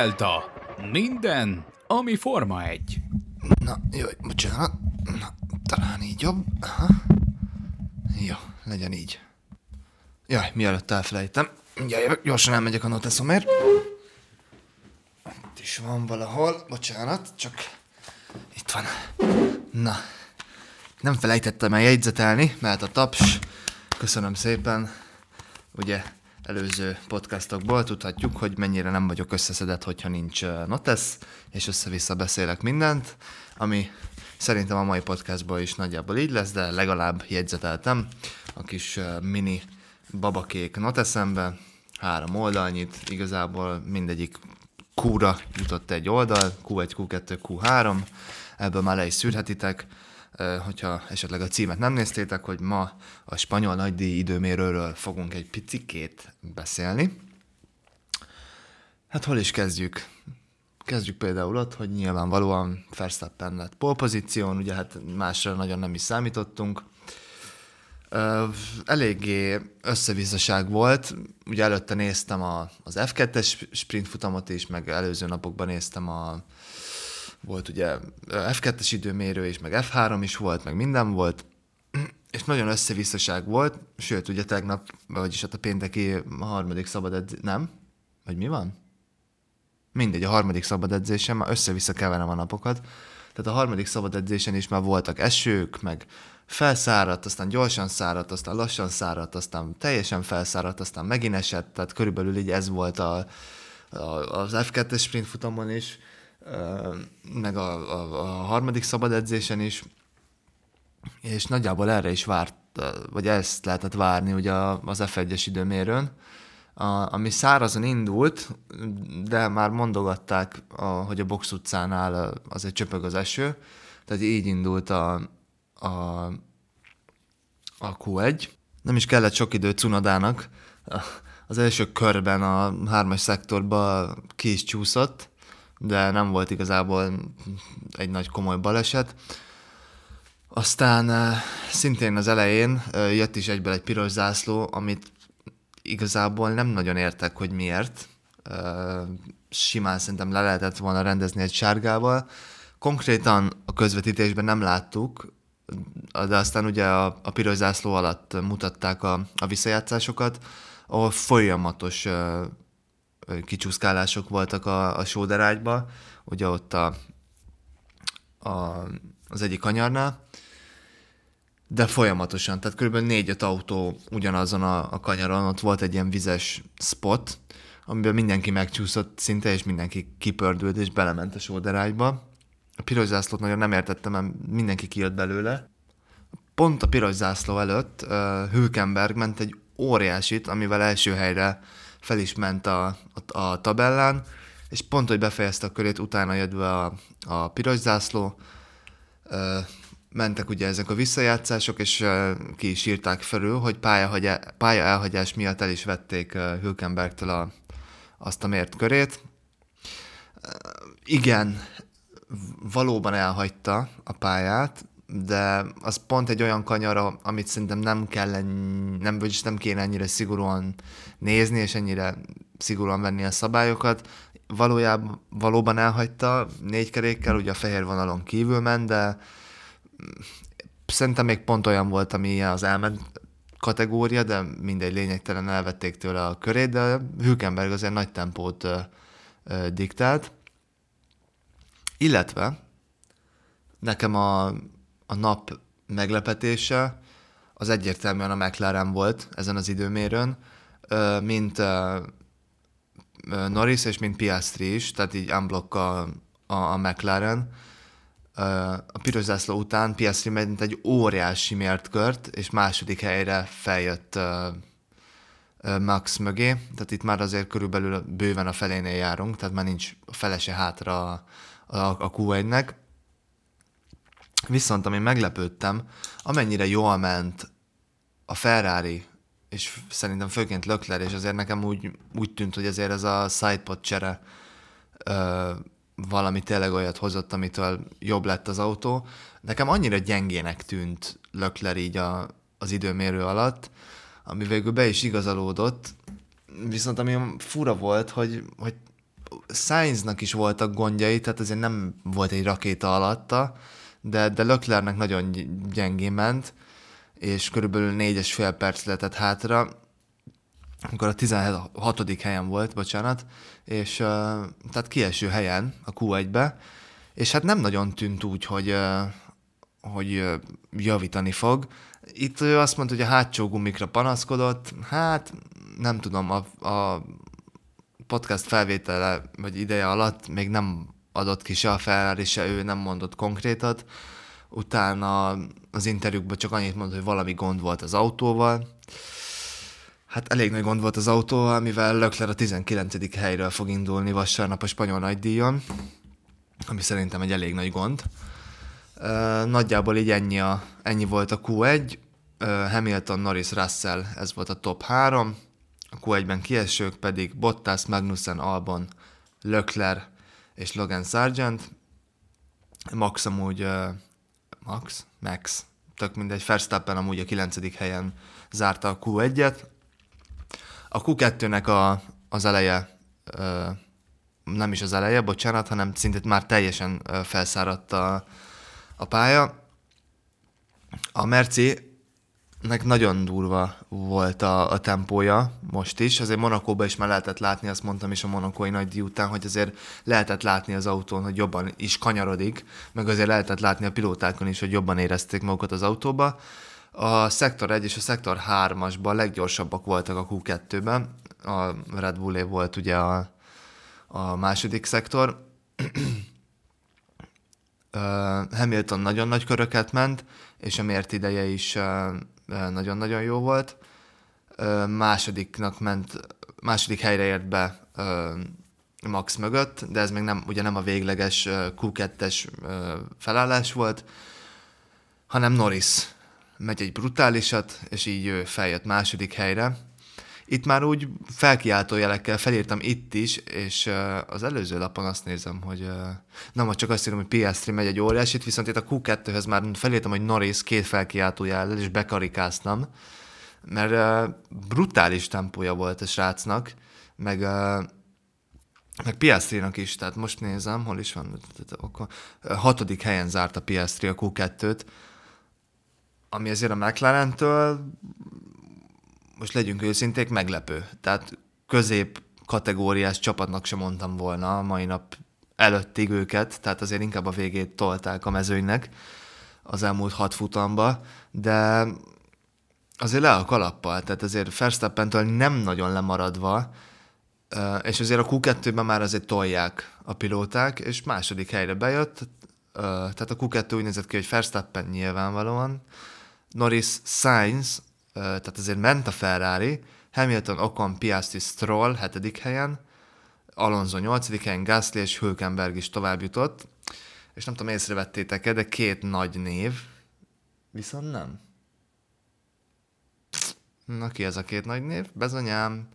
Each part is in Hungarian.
Delta. Minden, ami Forma 1. Na, jó, bocsánat. Na, talán így jobb. Aha. Jó, legyen így. Jaj, mielőtt elfelejtem. Mindjárt jövök, gyorsan elmegyek a noteszomért. Itt is van valahol. Bocsánat, csak itt van. Na, nem felejtettem el jegyzetelni, mert a taps. Köszönöm szépen. Ugye előző podcastokból tudhatjuk, hogy mennyire nem vagyok összeszedett, hogyha nincs notesz, és össze-vissza beszélek mindent, ami szerintem a mai podcastból is nagyjából így lesz, de legalább jegyzeteltem a kis mini babakék noteszembe, három oldalnyit, igazából mindegyik Q-ra jutott egy oldal, Q1, Q2, Q3, ebből már le is szűrhetitek, hogyha esetleg a címet nem néztétek, hogy ma a spanyol nagydíj időmérőről fogunk egy picikét beszélni. Hát hol is kezdjük? Kezdjük például ott, hogy nyilvánvalóan Verstappen lett polpozíción, ugye hát másra nagyon nem is számítottunk. Eléggé összevisszaság volt, ugye előtte néztem a, az F2-es sprint futamot is, meg előző napokban néztem a, volt ugye F2-es időmérő is, meg F3 is volt, meg minden volt, és nagyon összevisszaság volt, sőt, ugye tegnap, vagyis hát a pénteki harmadik szabad edzés, nem? Vagy mi van? Mindegy, a harmadik szabad edzésem, már össze-vissza keverem a napokat, tehát a harmadik szabad edzésen is már voltak esők, meg felszáradt, aztán gyorsan száradt, aztán lassan száradt, aztán teljesen felszáradt, aztán megint esett, tehát körülbelül így ez volt a, a, az F2-es sprint futamon is, meg a, a, a harmadik szabad edzésen is, és nagyjából erre is várt, vagy ezt lehetett várni ugye az F1-es időmérőn, a, ami szárazon indult, de már mondogatták, a, hogy a box utcánál azért csöpög az eső, tehát így indult a, a, a Q1. Nem is kellett sok idő Cunodának, az első körben a hármas szektorba ki is csúszott, de nem volt igazából egy nagy komoly baleset. Aztán szintén az elején jött is egyből egy piros zászló, amit igazából nem nagyon értek, hogy miért. Simán szerintem le lehetett volna rendezni egy sárgával. Konkrétan a közvetítésben nem láttuk, de aztán ugye a, a piros zászló alatt mutatták a, a visszajátszásokat, ahol folyamatos kicsúszkálások voltak a, a sóderágyba, ugye ott a, a, az egyik kanyarnál, de folyamatosan, tehát kb. négy-öt autó ugyanazon a, a kanyaron, ott volt egy ilyen vizes spot, amiben mindenki megcsúszott szinte, és mindenki kipördült, és belement a sóderágyba. A piros zászlót nagyon nem értettem, mert mindenki kijött belőle. Pont a piros zászló előtt uh, Hülkenberg ment egy óriásit, amivel első helyre fel is ment a, a, a tabellán, és pont, hogy befejezte a körét, utána jött be a, a piros zászló, ö, mentek ugye ezek a visszajátszások, és ki is írták felül, hogy pálya, pálya elhagyás miatt el is vették Hülkenbergtől a, azt a mért körét. Igen, valóban elhagyta a pályát, de az pont egy olyan kanyar, amit szerintem nem kell, nem, vagyis nem kéne ennyire szigorúan nézni, és ennyire szigorúan venni a szabályokat. Valójában valóban elhagyta négy kerékkel, ugye a fehér vonalon kívül ment, de szerintem még pont olyan volt, ami az elment kategória, de mindegy lényegtelen elvették tőle a körét, de Hülkenberg azért nagy tempót ö, ö, diktált. Illetve nekem a a nap meglepetése az egyértelműen a McLaren volt ezen az időmérőn, mint Norris és mint Piastri is, tehát így unblock a, a, a McLaren. A piros zászló után Piastri ment egy óriási mért kört, és második helyre feljött Max mögé, tehát itt már azért körülbelül bőven a felénél járunk, tehát már nincs a felese hátra a, a, a Q1-nek Viszont ami meglepődtem, amennyire jól ment a Ferrari, és szerintem főként Lökler, és azért nekem úgy, úgy tűnt, hogy azért ez a sidepod csere valami tényleg olyat hozott, amitől jobb lett az autó. Nekem annyira gyengének tűnt Lökler így a, az időmérő alatt, ami végül be is igazolódott, viszont ami fura volt, hogy, hogy Sainznak is voltak gondjai, tehát azért nem volt egy rakéta alatta, de, de Löklernek nagyon gyengén ment, és körülbelül négyes fél perc lehetett hátra, amikor a 16. helyen volt, bocsánat, és tehát kieső helyen a Q1-be, és hát nem nagyon tűnt úgy, hogy, hogy javítani fog. Itt ő azt mondta, hogy a hátsó gumikra panaszkodott, hát nem tudom, a, a podcast felvétele, vagy ideje alatt még nem adott ki se a Ferrari, se ő nem mondott konkrétat. Utána az interjúkban csak annyit mondott, hogy valami gond volt az autóval. Hát elég nagy gond volt az autóval, mivel Lökler a 19. helyről fog indulni vasárnap a spanyol nagydíjon, ami szerintem egy elég nagy gond. Nagyjából így ennyi, a, ennyi volt a Q1, Hamilton, Norris, Russell, ez volt a top 3, a Q1-ben kiesők pedig Bottas, Magnussen, Albon, Lökler és Logan Sargent. Max amúgy, Max? Max, tök mindegy, Verstappen amúgy a 9. helyen zárta a Q1-et. A Q2-nek a, az eleje, nem is az eleje, bocsánat, hanem szintén már teljesen felszáradt a, a pálya. A Merci nek nagyon durva volt a, a tempója most is, azért Monakóban is már lehetett látni, azt mondtam is a monakói nagy után, hogy azért lehetett látni az autón, hogy jobban is kanyarodik, meg azért lehetett látni a pilótákon is, hogy jobban érezték magukat az autóba. A szektor 1 és a szektor 3-asban leggyorsabbak voltak a Q2-ben, a Red Bullé volt ugye a, a második szektor. Hamilton nagyon nagy köröket ment, és a mért ideje is nagyon-nagyon jó volt. Másodiknak ment, második helyre ért be Max mögött, de ez még nem, ugye nem a végleges Q2-es felállás volt, hanem Norris megy egy brutálisat, és így feljött második helyre. Itt már úgy felkiáltó jelekkel felírtam itt is, és az előző lapon azt nézem, hogy nem, most csak azt írom, hogy PS3 megy egy óriásit, viszont itt a Q2-höz már felírtam, hogy Norris két felkiáltó jellel, és bekarikáztam, mert brutális tempója volt a srácnak, meg meg PS3-nak is, tehát most nézem, hol is van, hatodik helyen zárt a PS3 a Q2-t, ami azért a McLaren-től most legyünk őszinték, meglepő. Tehát közép kategóriás csapatnak sem mondtam volna a mai nap előttig őket, tehát azért inkább a végét tolták a mezőnynek az elmúlt hat futamba, de azért le a kalappal, tehát azért Verstappentől nem nagyon lemaradva, és azért a Q2-ben már azért tolják a pilóták, és második helyre bejött, tehát a Q2 úgy nézett ki, hogy Verstappen nyilvánvalóan, Norris Sainz tehát azért ment a Ferrari, Hamilton, Ocon, Piastri, Stroll hetedik helyen, Alonso 8. helyen, Gasly és Hülkenberg is tovább jutott, és nem tudom, észrevettétek-e, de két nagy név, viszont nem. Na ki ez a két nagy név? Bezonyám,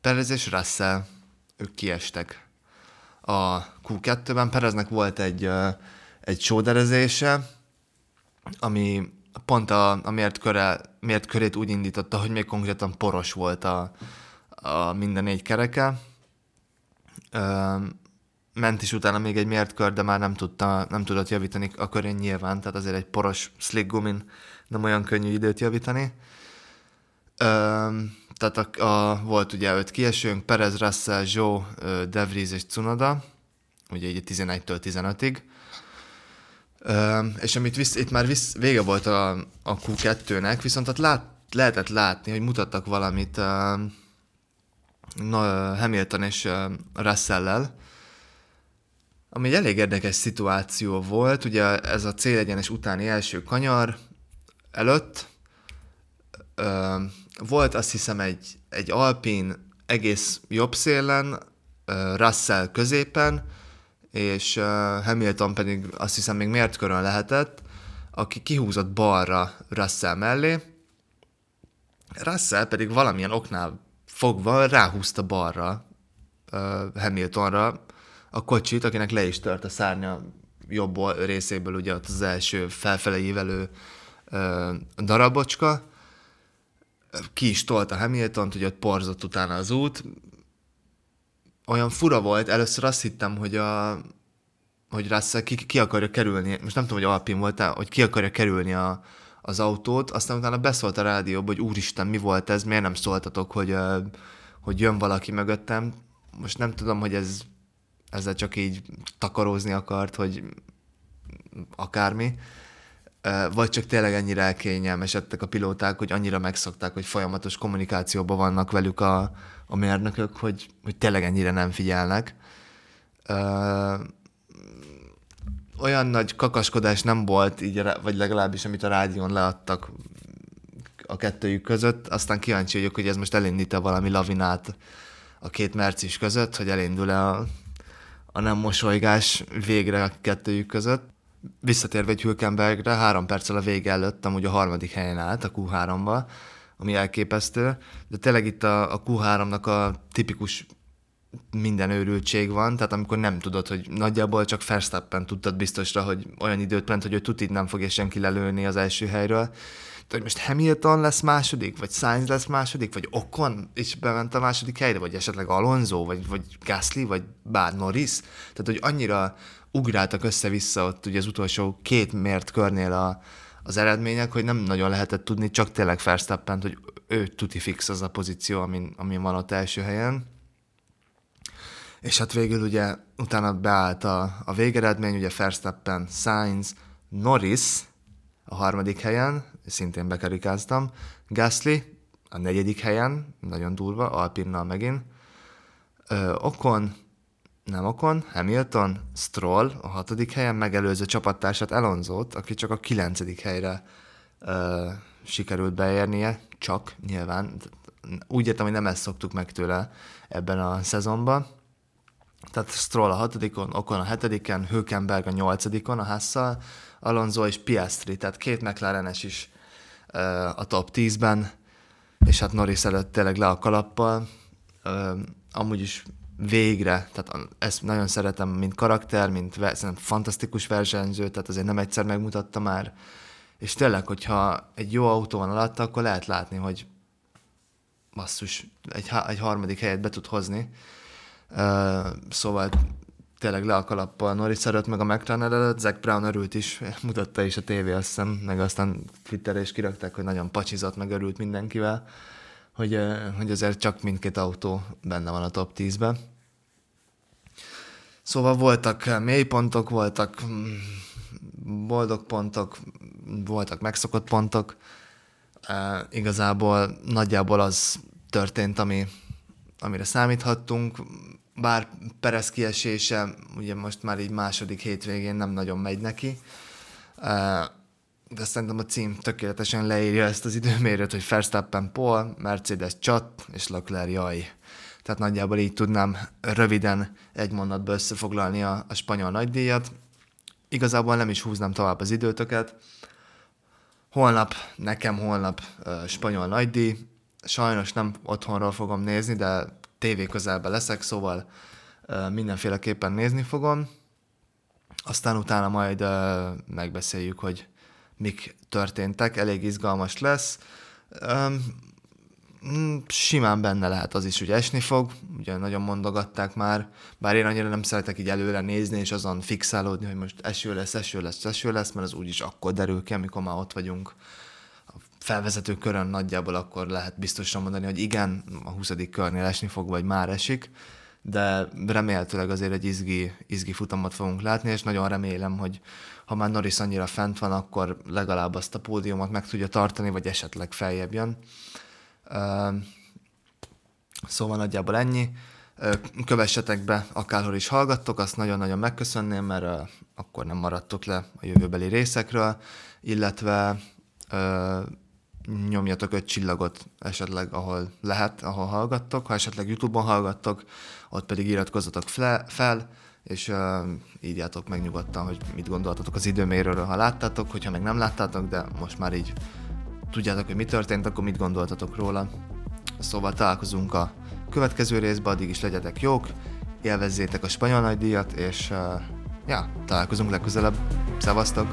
Perez és Russell, ők kiestek. A Q2-ben Pereznek volt egy, egy sóderezése, ami pont a, a mért, köre, mért körét úgy indította, hogy még konkrétan poros volt a, a minden négy kereke. Ö, ment is utána még egy mért kör, de már nem, tudta, nem tudott javítani a körén nyilván, tehát azért egy poros slick gumin nem olyan könnyű időt javítani. Ö, tehát a, a, volt ugye öt kiesőnk, Perez, Russell, Joe, De Vries és Cunoda, ugye így 11-től 15-ig és amit visz, itt már visz, vége volt a, a Q2-nek, viszont ott lát, lehetett látni, hogy mutattak valamit uh, no, Hamilton és uh, Russell-lel, ami egy elég érdekes szituáció volt, ugye ez a célegyenes utáni első kanyar előtt, uh, volt azt hiszem egy, egy Alpin egész jobb szélen, uh, Russell középen, és uh, Hamilton pedig azt hiszem még mért körön lehetett, aki kihúzott balra Russell mellé, Russell pedig valamilyen oknál fogva ráhúzta balra uh, Hamiltonra a kocsit, akinek le is tört a szárnya jobb részéből ugye ott az első felfele ívelő uh, darabocska, ki is tolta Hamilton-t, ott porzott utána az út. Olyan fura volt, először azt hittem, hogy a hogy Russell ki, ki akarja kerülni, most nem tudom, hogy Alpin volt hogy ki akarja kerülni a, az autót, aztán utána beszólt a rádióba, hogy úristen, mi volt ez, miért nem szóltatok, hogy, hogy jön valaki mögöttem. Most nem tudom, hogy ez ezzel csak így takarózni akart, hogy akármi, vagy csak tényleg ennyire elkényelmesedtek a pilóták, hogy annyira megszokták, hogy folyamatos kommunikációban vannak velük a, a mérnökök, hogy, hogy tényleg ennyire nem figyelnek. Olyan nagy kakaskodás nem volt, így, vagy legalábbis amit a rádión leadtak a kettőjük között, aztán kíváncsi vagyok, hogy ez most elindít-e valami lavinát a két mercis között, hogy elindul-e a, a nem mosolygás végre a kettőjük között. Visszatérve egy Hülkenbergre, három perccel a vége előtt amúgy a harmadik helyen állt a Q3-ba, ami elképesztő, de tényleg itt a, a Q3-nak a tipikus minden őrültség van, tehát amikor nem tudod, hogy nagyjából csak Verstappen tudtad biztosra, hogy olyan időt ment, hogy ő tutid nem fogja senki lelőni az első helyről, hogy most Hamilton lesz második, vagy Sainz lesz második, vagy Ocon is bement a második helyre, vagy esetleg Alonso, vagy, vagy Gasly, vagy bár Norris. Tehát, hogy annyira ugráltak össze-vissza ott ugye az utolsó két mért körnél a, az eredmények, hogy nem nagyon lehetett tudni, csak tényleg verstappen hogy ő tuti fix az a pozíció, amin, amin van ott első helyen. És hát végül ugye utána beállt a, a végeredmény, ugye Verstappen, Sainz, Norris a harmadik helyen, szintén bekarikáztam, Gasly a negyedik helyen, nagyon durva, Alpinnal megint, Ö, Okon, nem Okon, Hamilton, Stroll a hatodik helyen megelőző csapattársat Elonzót, aki csak a kilencedik helyre ö, sikerült beérnie, csak nyilván. Úgy értem, hogy nem ezt szoktuk meg tőle ebben a szezonban. Tehát Stroll a hatodikon, Okon a hetediken, Hülkenberg a nyolcadikon a Hassal, Alonso és Piastri, tehát két McLarenes is a top 10-ben, és hát Norris előtt tényleg le a kalappal. Amúgy is végre, tehát ezt nagyon szeretem, mint karakter, mint szerintem fantasztikus versenyző, tehát azért nem egyszer megmutatta már, és tényleg, hogyha egy jó autó van alatta, akkor lehet látni, hogy basszus, egy, egy harmadik helyet be tud hozni. Uh, szóval tényleg le a kalappal Norris előtt, meg a McLaren előtt, Zach Brown örült is, mutatta is a tévé, azt hiszem, meg aztán Twitterre is kirakták, hogy nagyon pacsizott, meg örült mindenkivel hogy, hogy azért csak mindkét autó benne van a top 10-ben. Szóval voltak mélypontok, voltak mm, boldog pontok, voltak megszokott pontok. E, igazából nagyjából az történt, ami, amire számíthattunk, bár Perez kiesése ugye most már így második hétvégén nem nagyon megy neki. De szerintem a cím tökéletesen leírja ezt az időmérőt, hogy Verstappen Paul, Mercedes csat, és Leclerc jaj. Tehát nagyjából így tudnám röviden egy mondatba összefoglalni a, a spanyol nagydíjat. Igazából nem is húznám tovább az időtöket. Holnap, nekem holnap uh, spanyol nagydíj. Sajnos nem otthonról fogom nézni, de tévé közelben leszek, szóval mindenféleképpen nézni fogom. Aztán utána majd megbeszéljük, hogy mik történtek, elég izgalmas lesz. Um, simán benne lehet az is, hogy esni fog, ugye nagyon mondogatták már, bár én annyira nem szeretek így előre nézni, és azon fixálódni, hogy most eső lesz, eső lesz, eső lesz, mert az úgyis akkor derül ki, amikor már ott vagyunk felvezető körön nagyjából akkor lehet biztosan mondani, hogy igen, a 20. körnél esni fog, vagy már esik, de remélhetőleg azért egy izgi, izgi futamot fogunk látni, és nagyon remélem, hogy ha már Norris annyira fent van, akkor legalább azt a pódiumot meg tudja tartani, vagy esetleg feljebb jön. Szóval nagyjából ennyi. Kövessetek be, akárhol is hallgattok, azt nagyon-nagyon megköszönném, mert akkor nem maradtok le a jövőbeli részekről, illetve nyomjatok öt csillagot esetleg, ahol lehet, ahol hallgattok. Ha esetleg YouTube-on hallgattok, ott pedig iratkozzatok fel, és uh, írjátok meg nyugodtan, hogy mit gondoltatok az időmérőről, ha láttátok, hogyha meg nem láttátok, de most már így tudjátok, hogy mi történt, akkor mit gondoltatok róla. Szóval találkozunk a következő részben, addig is legyetek jók, élvezzétek a spanyol nagydíjat, és uh, ja, találkozunk legközelebb. Szevasztok!